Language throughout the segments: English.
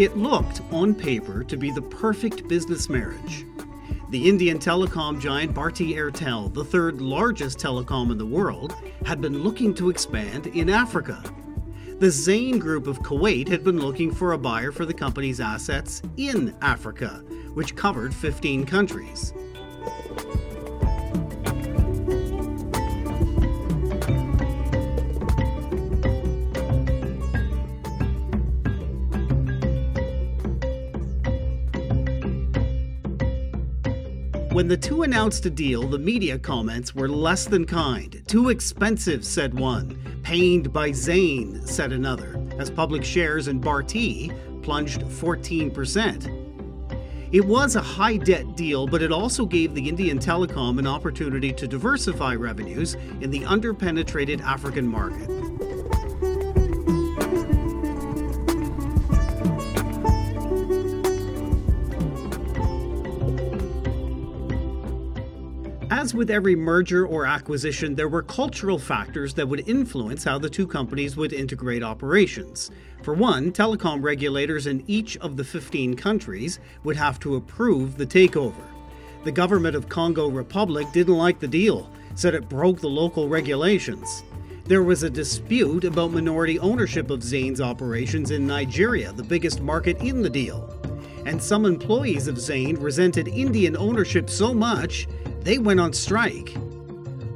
It looked, on paper, to be the perfect business marriage. The Indian telecom giant Bharti Airtel, the third largest telecom in the world, had been looking to expand in Africa. The Zain Group of Kuwait had been looking for a buyer for the company's assets in Africa, which covered 15 countries. When the two announced a deal, the media comments were less than kind. Too expensive, said one. Pained by Zain, said another, as public shares in Bharti plunged 14%. It was a high debt deal, but it also gave the Indian telecom an opportunity to diversify revenues in the underpenetrated African market. With every merger or acquisition, there were cultural factors that would influence how the two companies would integrate operations. For one, telecom regulators in each of the 15 countries would have to approve the takeover. The government of Congo Republic didn't like the deal, said it broke the local regulations. There was a dispute about minority ownership of Zain's operations in Nigeria, the biggest market in the deal. And some employees of Zain resented Indian ownership so much they went on strike.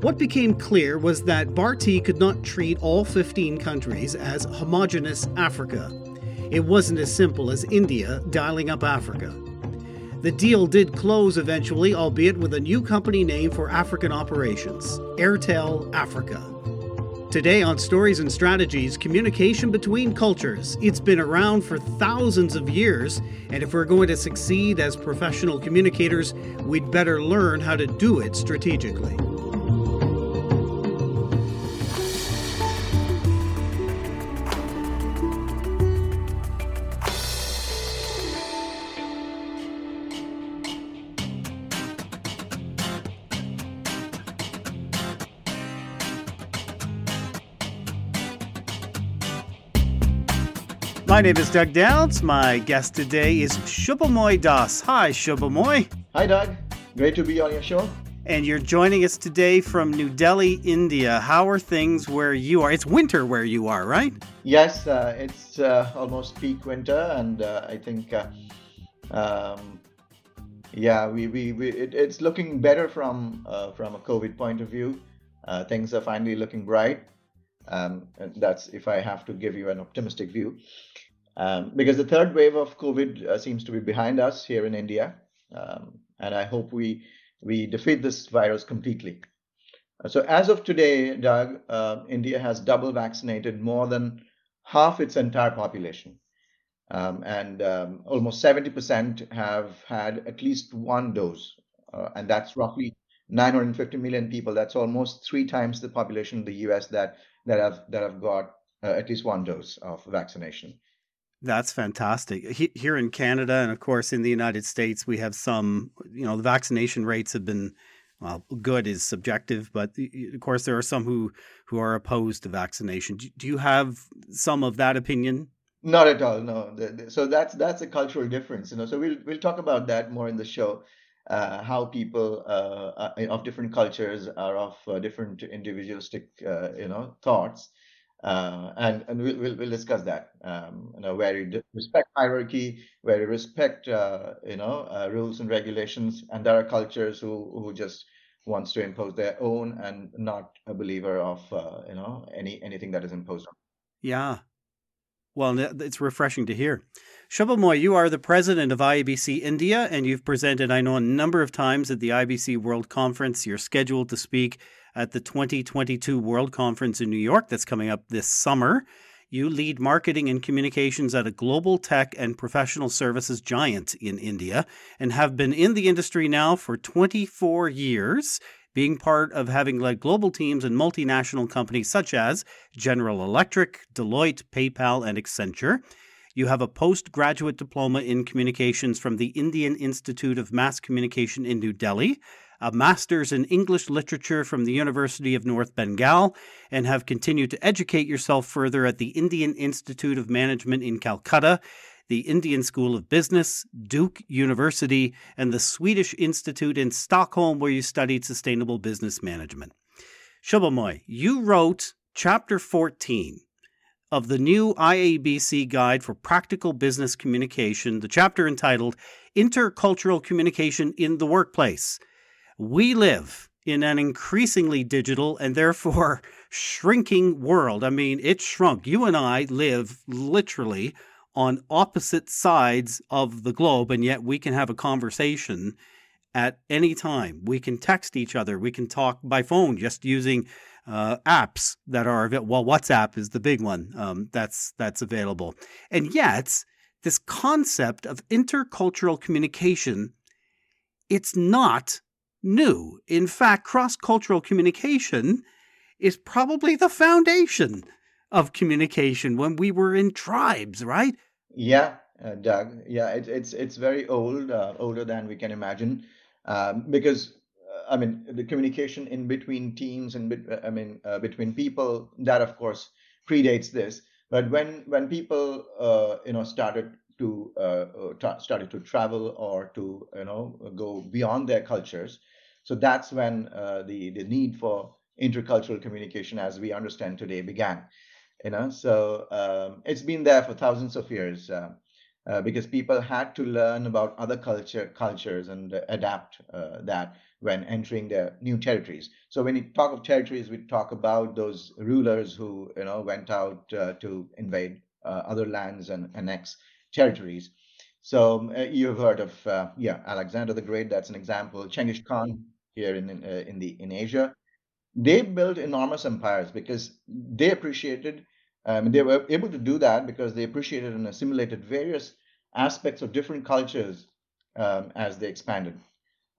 What became clear was that Bharti could not treat all 15 countries as homogenous Africa. It wasn't as simple as India dialing up Africa. The deal did close eventually, albeit with a new company name for African operations Airtel Africa. Today on Stories and Strategies, communication between cultures. It's been around for thousands of years, and if we're going to succeed as professional communicators, we'd better learn how to do it strategically. My name is Doug Downs. My guest today is Subhamoy Das. Hi, Subhamoy. Hi, Doug. Great to be on your show. And you're joining us today from New Delhi, India. How are things where you are? It's winter where you are, right? Yes, uh, it's uh, almost peak winter, and uh, I think, uh, um, yeah, we, we, we it, it's looking better from uh, from a COVID point of view. Uh, things are finally looking bright. Um, that's if I have to give you an optimistic view. Um, because the third wave of COVID uh, seems to be behind us here in India, um, and I hope we we defeat this virus completely. So as of today, Doug, uh, India has double vaccinated more than half its entire population, um, and um, almost 70% have had at least one dose, uh, and that's roughly 950 million people. That's almost three times the population of the U.S. that that have that have got uh, at least one dose of vaccination. That's fantastic. Here in Canada, and of course in the United States, we have some, you know, the vaccination rates have been, well, good is subjective, but of course there are some who, who are opposed to vaccination. Do you have some of that opinion? Not at all, no. So that's that's a cultural difference, you know. So we'll we'll talk about that more in the show. Uh, how people uh, uh of different cultures are of uh, different individualistic, uh, you know, thoughts and and we'll, we'll, we'll discuss that. Um, you know, where you respect hierarchy, where you respect you know rules and regulations, and there are cultures who who just wants to impose their own and not a believer of you know any anything that is imposed on. Yeah. Well, it's refreshing to hear. Subhamoy, you are the president of IABC India, and you've presented, I know, a number of times at the IABC World Conference. You're scheduled to speak at the 2022 World Conference in New York that's coming up this summer. You lead marketing and communications at a global tech and professional services giant in India and have been in the industry now for 24 years, being part of having led global teams in multinational companies such as General Electric, Deloitte, PayPal, and Accenture. You have a postgraduate diploma in communications from the Indian Institute of Mass Communication in New Delhi, a master's in English literature from the University of North Bengal, and have continued to educate yourself further at the Indian Institute of Management in Calcutta. the Indian School of Business, Duke University, and the Swedish Institute in Stockholm, where you studied sustainable business management. Subhamoy, you wrote chapter 14 of the new IABC Guide for Practical Business Communication, the chapter entitled Intercultural Communication in the Workplace. We live in an increasingly digital and therefore shrinking world. I mean, it shrunk. You and I live literally on opposite sides of the globe, and yet we can have a conversation at any time. We can text each other. We can talk by phone just using uh, apps that are available. Well, WhatsApp is the big one um, that's that's available, and yet this concept of intercultural communication, it's not new. In fact, cross cultural communication is probably the foundation of communication when we were in tribes, right? Yeah, uh, Doug. Yeah, it, it's it's very old, uh, older than we can imagine, um, because uh, I mean the communication in between teams and I mean uh, between people that of course predates this. But when when people uh, you know started to uh, t- started to travel or to you know go beyond their cultures, so that's when uh, the the need for intercultural communication, as we understand today, began. You know, so um, it's been there for thousands of years uh, uh, because people had to learn about other culture cultures and adapt uh, that when entering their new territories. So when we talk of territories, we talk about those rulers who you know went out uh, to invade uh, other lands and annex territories. So um, you've heard of yeah Alexander the Great. That's an example. Chengiz Khan here in in, uh, in the in Asia, they built enormous empires because they appreciated. Um, they were able to do that because they appreciated and assimilated various aspects of different cultures um, as they expanded.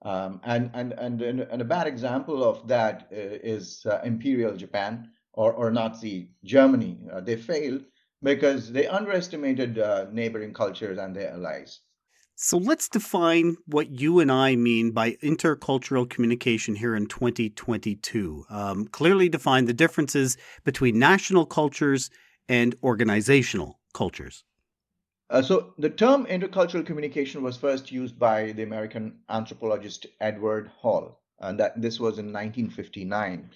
Um, and, and, and, and a bad example of that uh, uh, Imperial Japan or, or Nazi Germany. Uh, they failed because they underestimated uh, neighboring cultures and their allies. So let's define what you and I mean by intercultural communication here in 2022. Um, clearly define the differences between national cultures and organizational cultures. Uh, so the term intercultural communication was first used by the American anthropologist Edward Hall, and that this was in 1959.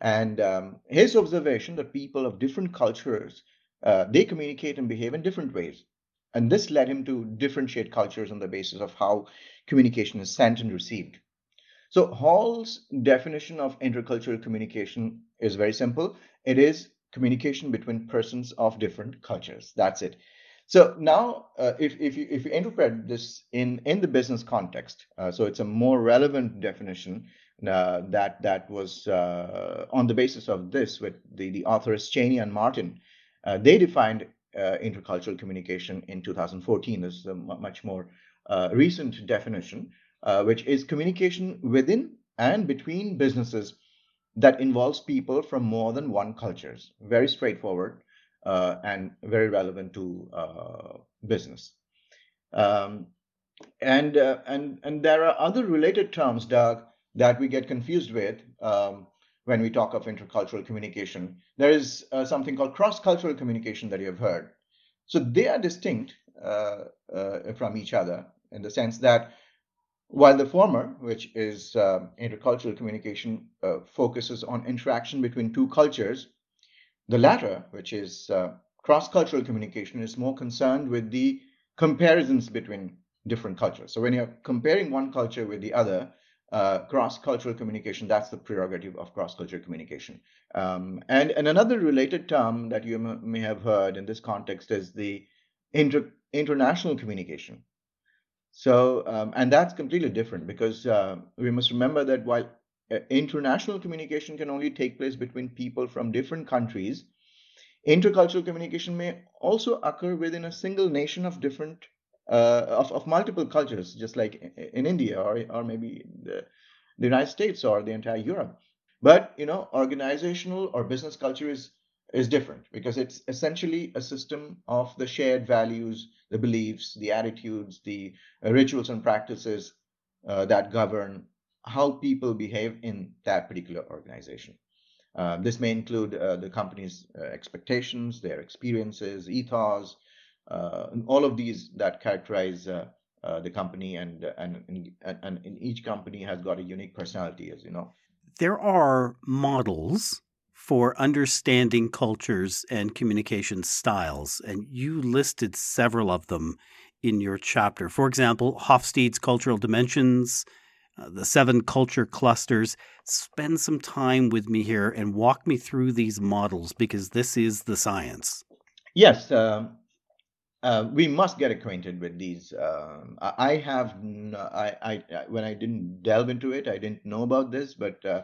And um, his observation that people of different cultures uh, they communicate and behave in different ways and this led him to differentiate cultures on the basis of how communication is sent and received. So Hall's definition of intercultural communication is very simple. It is communication between persons of different cultures. That's it. So now, uh, if, if, you, if you interpret this in, in the business context, uh, so it's a more relevant definition uh, that, that was uh, on the basis of this with the, the authors Chaney and Martin. Uh, they defined intercultural communication in 2014. This is a much more uh, recent definition, uh, which is communication within and between businesses that involves people from more than one cultures. Very straightforward uh, and very relevant to uh, business. Um, and uh, and and there are other related terms, Doug, that we get confused with. Um, when we talk of intercultural communication. There is uh, something called cross-cultural communication that you have heard. So they are distinct uh, uh, from each other in the sense that while the former, which is uh, intercultural communication, uh, focuses on interaction between two cultures, the latter, which is uh, cross-cultural communication, is more concerned with the comparisons between different cultures. So when you're comparing one culture with the other, uh, cross-cultural communication. That's the prerogative of cross-cultural communication. Um, and, and another related term that you m- may have heard in this context is the inter- international communication. So, um, and that's completely different because uh, we must remember that while uh, international communication can only take place between people from different countries, intercultural communication may also occur within a single nation of different uh, of, of multiple cultures, just like in India or, or maybe the, the United States or the entire Europe. But you know, organizational or business culture is is different because it's essentially a system of the shared values, the beliefs, the attitudes, the uh, rituals and practices uh, that govern how people behave in that particular organization. Uh, this may include uh, the company's uh, expectations, their experiences, ethos, all of these that characterize uh, uh, the company, and, and and and in each company has got a unique personality, as you know. There are models for understanding cultures and communication styles, and you listed several of them in your chapter. For example, Hofstede's cultural dimensions, uh, the seven culture clusters. Spend some time with me here and walk me through these models because this is the science. Yes, uh, uh, we must get acquainted with these. Um, I have, I, I, when I didn't delve into it, I didn't know about this, but uh,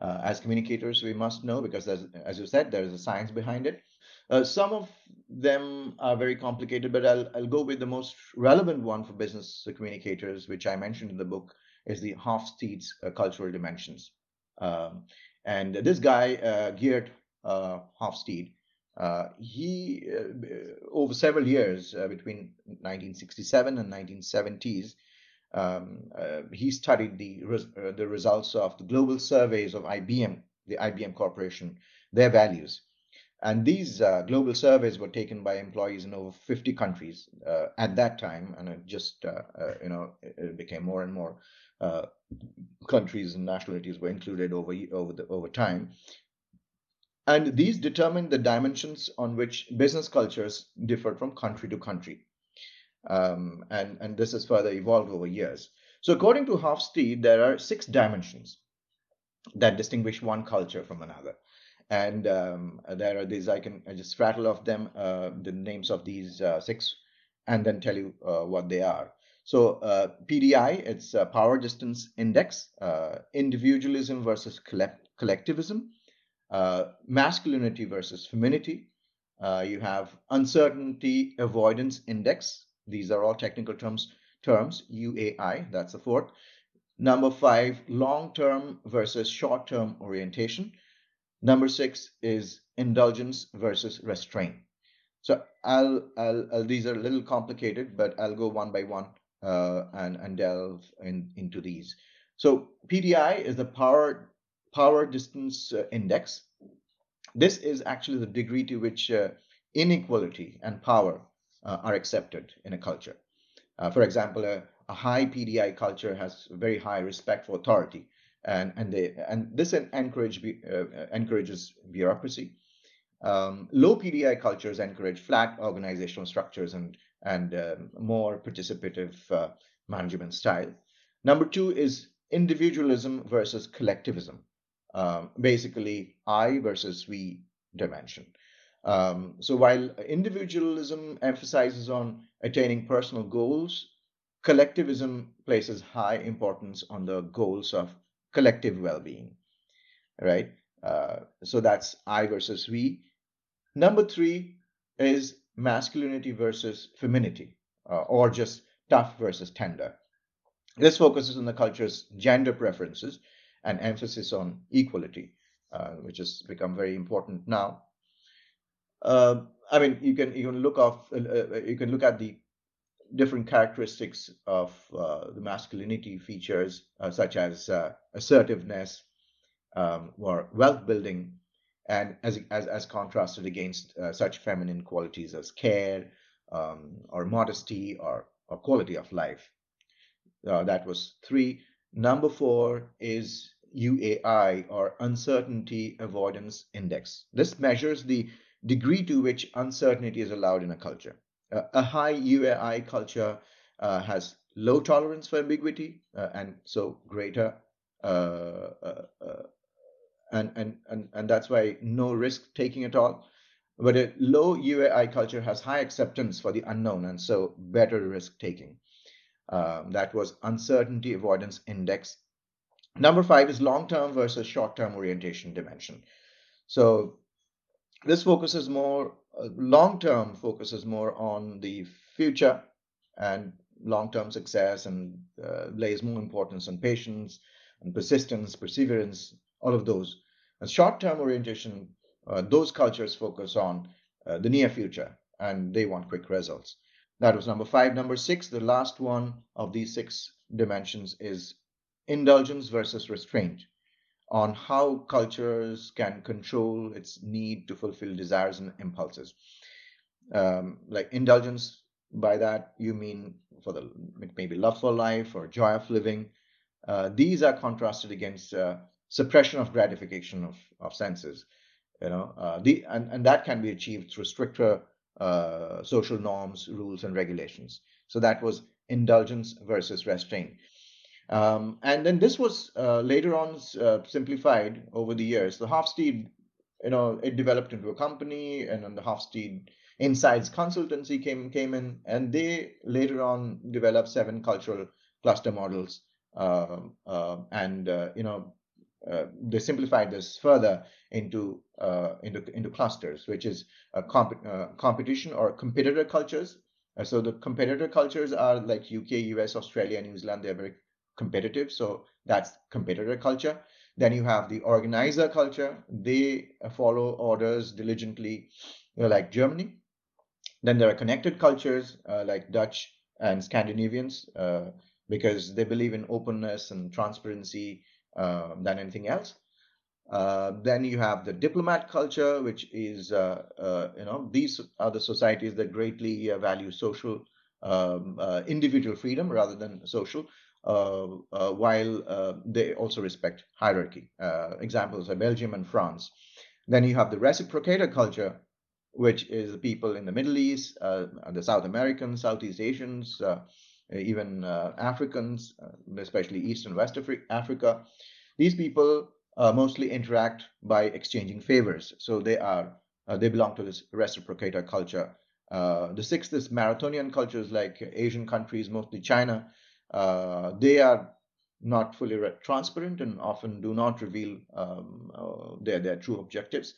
uh, as communicators, we must know because, as you said, there is a science behind it. Uh, some of them are very complicated, but I'll, I'll go with the most relevant one for business communicators, which I mentioned in the book, is the Hofstede's uh, cultural dimensions. Um, and this guy, uh, Geert Hofstede, he uh, over several years between 1967 and 1970s, um, he studied the res- the results of the global surveys of IBM, the IBM Corporation, their values. And these uh, global surveys were taken by employees in over 50 countries uh, at that time, and it just uh, you know it became more and more uh, countries and nationalities were included over over the over time and these determine the dimensions on which business cultures differ from country to country. Um, and and this has further evolved over years. So according to hofstede there are six dimensions that distinguish one culture from another. And um, there are these i can I just rattle off them uh, the names of these uh, six and then tell you uh, what they are. So uh, PDI, it's a power distance index, uh, individualism versus collect- collectivism, uh, masculinity versus femininity. Uh, you have uncertainty avoidance index. These are all technical terms. Terms UAI. That's the fourth. Number five, long-term versus short-term orientation. Number six is indulgence versus restraint. So I'll, I'll, I'll, these are a little complicated, but I'll go one by one uh, and, and delve in, into these. So PDI is the power, power distance uh, index. This is actually the degree to which uh, inequality and power uh, are accepted in a culture. For example, a, a, high PDI culture has very high respect for authority, and and they and this encourage, uh, encourages bureaucracy. Um, low PDI cultures encourage flat organizational structures and and um, more participative uh, management style. Number two is individualism versus collectivism. Um, basically, I versus we dimension. Um, so while individualism emphasizes on attaining personal goals, collectivism places high importance on the goals of collective well-being. Right. Uh, so that's I versus we. Number three is masculinity versus femininity, uh, or just tough versus tender. This focuses on the culture's gender preferences and emphasis on equality, uh, which has become very important now. Uh, I mean, you can you can look off uh, uh, you can look at the different characteristics of uh, the masculinity features, such as assertiveness um, or wealth building, and as as, as contrasted against such feminine qualities as care um, or modesty or, or quality of life. Uh, that was three. Number four is UAI or Uncertainty Avoidance Index. This measures the degree to which uncertainty is allowed in a culture. Uh, a high UAI culture uh, has low tolerance for ambiguity uh, and so greater uh, uh, and and and, and that's why no risk taking at all but a low UAI culture has high acceptance for the unknown and so better risk taking. Um, that was uncertainty avoidance index. Number five is long term versus short term orientation dimension. So this focuses more, uh, long term focuses more on the future and long term success and uh, lays more importance on patience and persistence, perseverance, all of those. And short-term orientation, uh, those cultures focus on uh, the near future and they want quick results. That was number five. Number six, the last one of these six dimensions is indulgence versus restraint on how cultures can control its need to fulfill desires and impulses. um, like indulgence by that you mean for the maybe love for life or joy of living uh, these are contrasted against uh, suppression of gratification of, of senses you know uh, the and, and that can be achieved through stricter uh, social norms rules and regulations. So that was indulgence versus restraint. Um, and then this was uh, later on uh, simplified over the years. The hofstede you know it developed into a company and then the hofstede insights consultancy came came in and they later on developed seven cultural cluster models uh, uh, and uh, you know uh, they simplified this further into uh, into into clusters, which is comp- uh, competition or competitor cultures. so the competitor cultures are like UK, US, Australia, New Zealand. They're very competitive, so that's competitor culture. Then you have the organizer culture. They follow orders diligently, you know, like Germany. Then there are connected cultures like Dutch and Scandinavians because they believe in openness and transparency uh, than anything else. Uh, then you have the diplomat culture, which is, uh, uh you know, these are the societies that greatly uh, value social, um, uh, individual freedom rather than social, while they also respect hierarchy. examples are Belgium and France. Then you have the reciprocator culture, which is the people in the Middle East, the South Americans, Southeast Asians, even uh, Africans, uh, especially East and West Africa. These people uh, mostly interact by exchanging favors. So they are they belong to this reciprocator culture. the sixth is marathonian cultures like Asian countries, mostly China. they are not fully transparent and often do not reveal um, uh, their, their true objectives.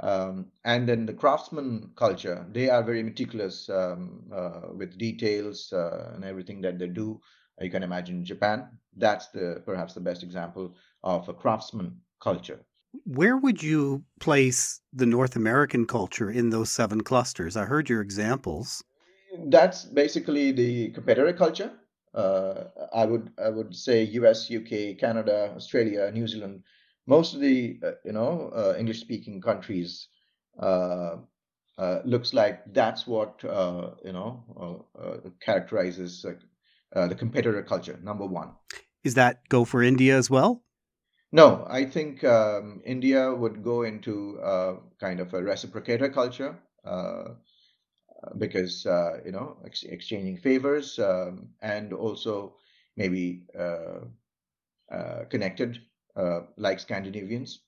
Um, and then the craftsman culture, they are very meticulous um, uh, with details uh, and everything that they do. You can imagine Japan. That's the perhaps the best example of a craftsman culture. Where would you place the North American culture in those seven clusters? I heard your examples. That's basically the competitor culture. Uh, I would I would say U.S., U.K., Canada, Australia, New Zealand most of the uh, you know uh, English speaking countries uh, uh, looks like that's what uh, you know characterizes the competitor culture. Number one. Is that go for India as well? No, I think um, India would go into kind of a reciprocator culture because you know ex- exchanging favors um, and also maybe connected uh, like Scandinavians.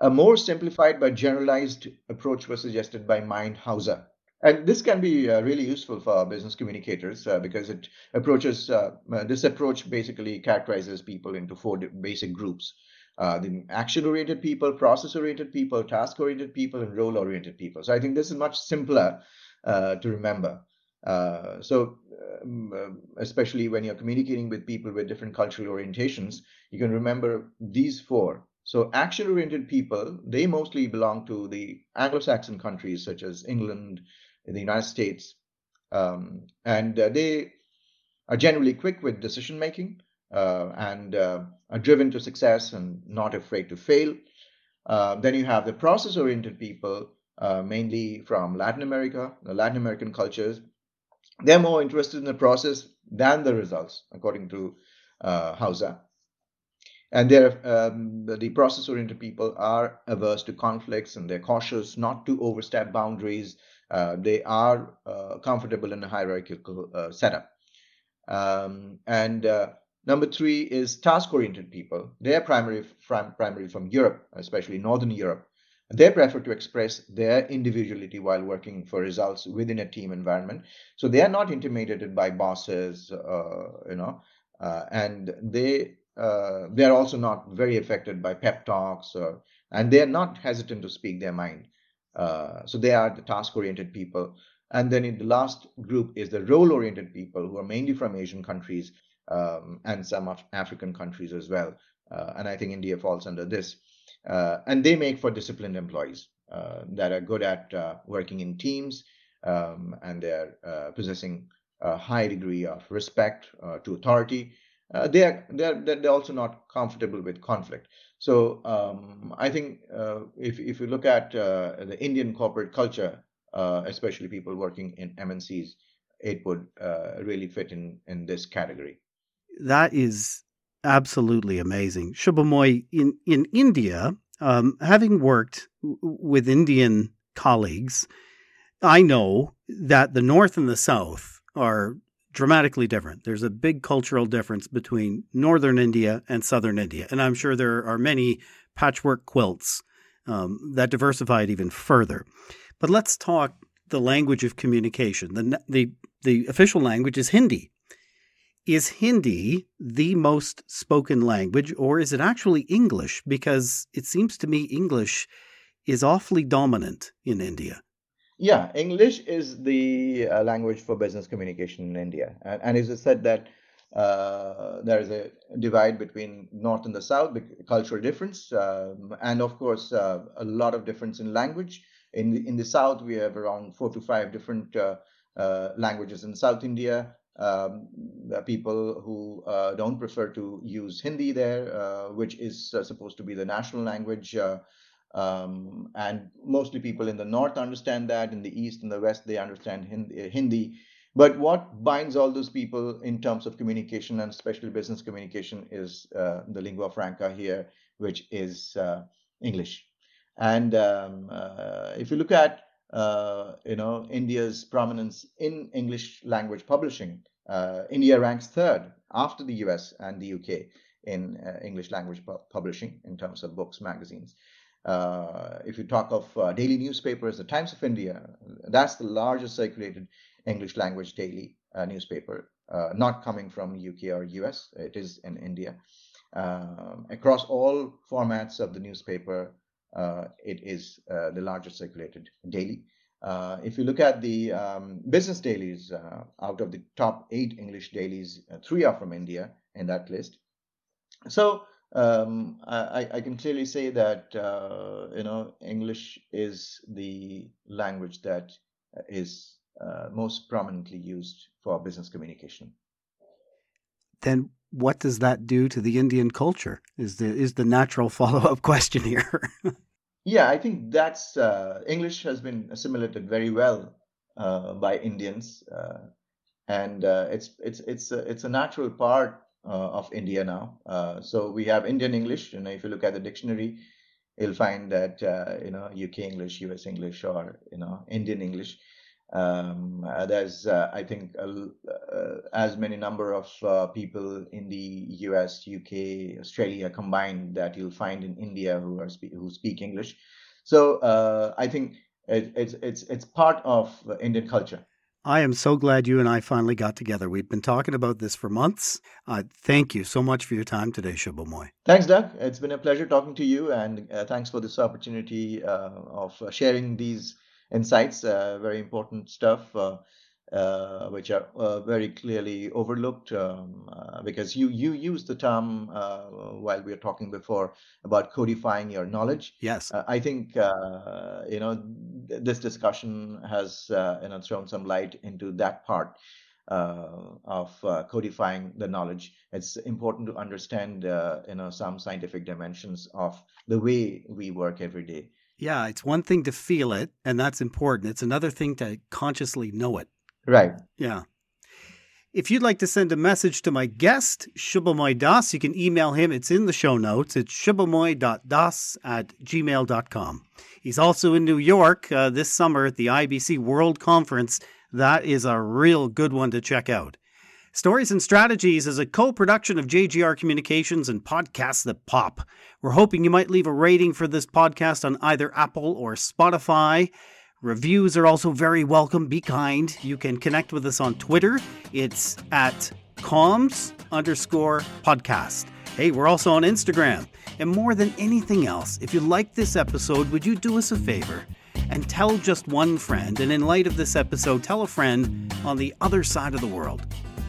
A more simplified but generalized approach was suggested by Mijnd Huijser. And this can be uh, really useful for business communicators uh, because it approaches uh, uh, this approach basically characterizes people into four basic groups: uh, the action-oriented people, process-oriented people, task-oriented people, and role-oriented people. So I think this is much simpler to remember. Uh, so, um, especially when you're communicating with people with different cultural orientations, you can remember these four. So, action oriented people, they mostly belong to the Anglo Saxon countries such as England, the United States, um, and uh, they are generally quick with decision making uh, and are driven to success and not afraid to fail. then you have the process oriented people, mainly from Latin America, the Latin American cultures they're more interested in the process than the results, according to uh, Huijser. And um, the, process oriented people are averse to conflicts and they're cautious not to overstep boundaries. Uh, they are uh, comfortable in a hierarchical uh, setup. Um, and uh, number three is task oriented people. They're primarily from, primarily from Europe, especially Northern Europe. They prefer to express their individuality while working for results within a team environment. So they are not intimidated by bosses, uh, you know, uh, and they uh, they are also not very affected by pep talks, or, and they are not hesitant to speak their mind. Uh, so they are the task-oriented people. And then in the last group is the role-oriented people who are mainly from Asian countries um, and some of African countries as well. Uh, and I think India falls under this. Uh, and they make for disciplined employees uh, that are good at uh, working in teams um, and they're possessing a high degree of respect to authority. Uh, they are they're, they're also not comfortable with conflict. So um, I think uh, if if you look at uh, the Indian corporate culture, uh, especially people working in MNCs, it would uh, really fit in in this category. That is absolutely amazing, Subhamoy. In in India, um, having worked w- with Indian colleagues, I know that the North and the South are dramatically different. There's a big cultural difference between northern India and southern India, and I'm sure there are many patchwork quilts um, that diversify it even further. But let's talk the language of communication. The, the, the official language is Hindi. Is Hindi the most spoken language, or is it actually English? Because it seems to me English is awfully dominant in India. Yeah, English is the uh, language for business communication in India. And, and as I said, that uh, there is a divide between north and the south, cultural difference, um, and of course, uh, a lot of difference in language. In the, in the south, we have around four to five different uh, uh, languages in South India. Um, people who uh, don't prefer to use Hindi there, which is supposed to be the national language. Um, and mostly people in the north understand that. In the east and the west, they understand Hindi. But what binds all those people in terms of communication and especially business communication is uh, the lingua franca here, which is uh, English. And um, uh, if you look at uh, you know India's prominence in English language publishing, uh, India ranks third after the US and the UK in uh, English language pu- publishing in terms of books, magazines. Uh, if you talk of uh, daily newspapers, the Times of India, that's the largest circulated English language daily newspaper, not coming from UK or US. It is in India. Um, across all formats of the newspaper, uh, it is uh, the largest circulated daily. Uh, if you look at the um, business dailies, out of the top eight English dailies, three are from India in that list. So um, I, I, can clearly say that uh, you know English is the language that is uh, most prominently used for business communication. Then what does that do to the Indian culture? Is the is the natural follow up question here? Yeah, I think that's uh, English has been assimilated very well uh, by Indians, uh, and uh, it's it's it's a, it's a natural part uh, of India now. Uh, so we have Indian English, and you know, if you look at the dictionary, you'll find that you know UK English, US English, or you know Indian English. Um, uh, there's, uh, I think, uh, as many number of people in the U.S., U.K., Australia combined that you'll find in India who are spe- who speak English. So I think it, it's it's it's part of Indian culture. I am so glad you and I finally got together. We've been talking about this for months. Uh, thank you so much for your time today, Subhamoy. Thanks, Doug. It's been a pleasure talking to you, and uh, thanks for this opportunity uh, of sharing these insights, uh, very important stuff, uh, uh, which are very clearly overlooked um, because you you used the term while we were talking before about codifying your knowledge. Yes, I think you know th- this discussion has you know thrown some light into that part. Uh, of uh, codifying the knowledge. It's important to understand, uh, you know, some scientific dimensions of the way we work every day. Yeah, it's one thing to feel it, and that's important. It's another thing to consciously know it. Right. Yeah. If you'd like to send a message to my guest, Subhamoy Das, you can email him. It's in the show notes. It's subhamoy.das at gmail.com. He's also in New York uh, this summer at the IABC World Conference. That is a real good one to check out. Stories and Strategies is a co production of JGR Communications and Podcasts That Pop. We're hoping you might leave a rating for this podcast on either Apple or Spotify. Reviews are also very welcome. Be kind. You can connect with us on Twitter. It's at comms underscore podcast. Hey, we're also on Instagram. And more than anything else, if you like this episode, would you do us a favor and tell just one friend? And in light of this episode, tell a friend on the other side of the world.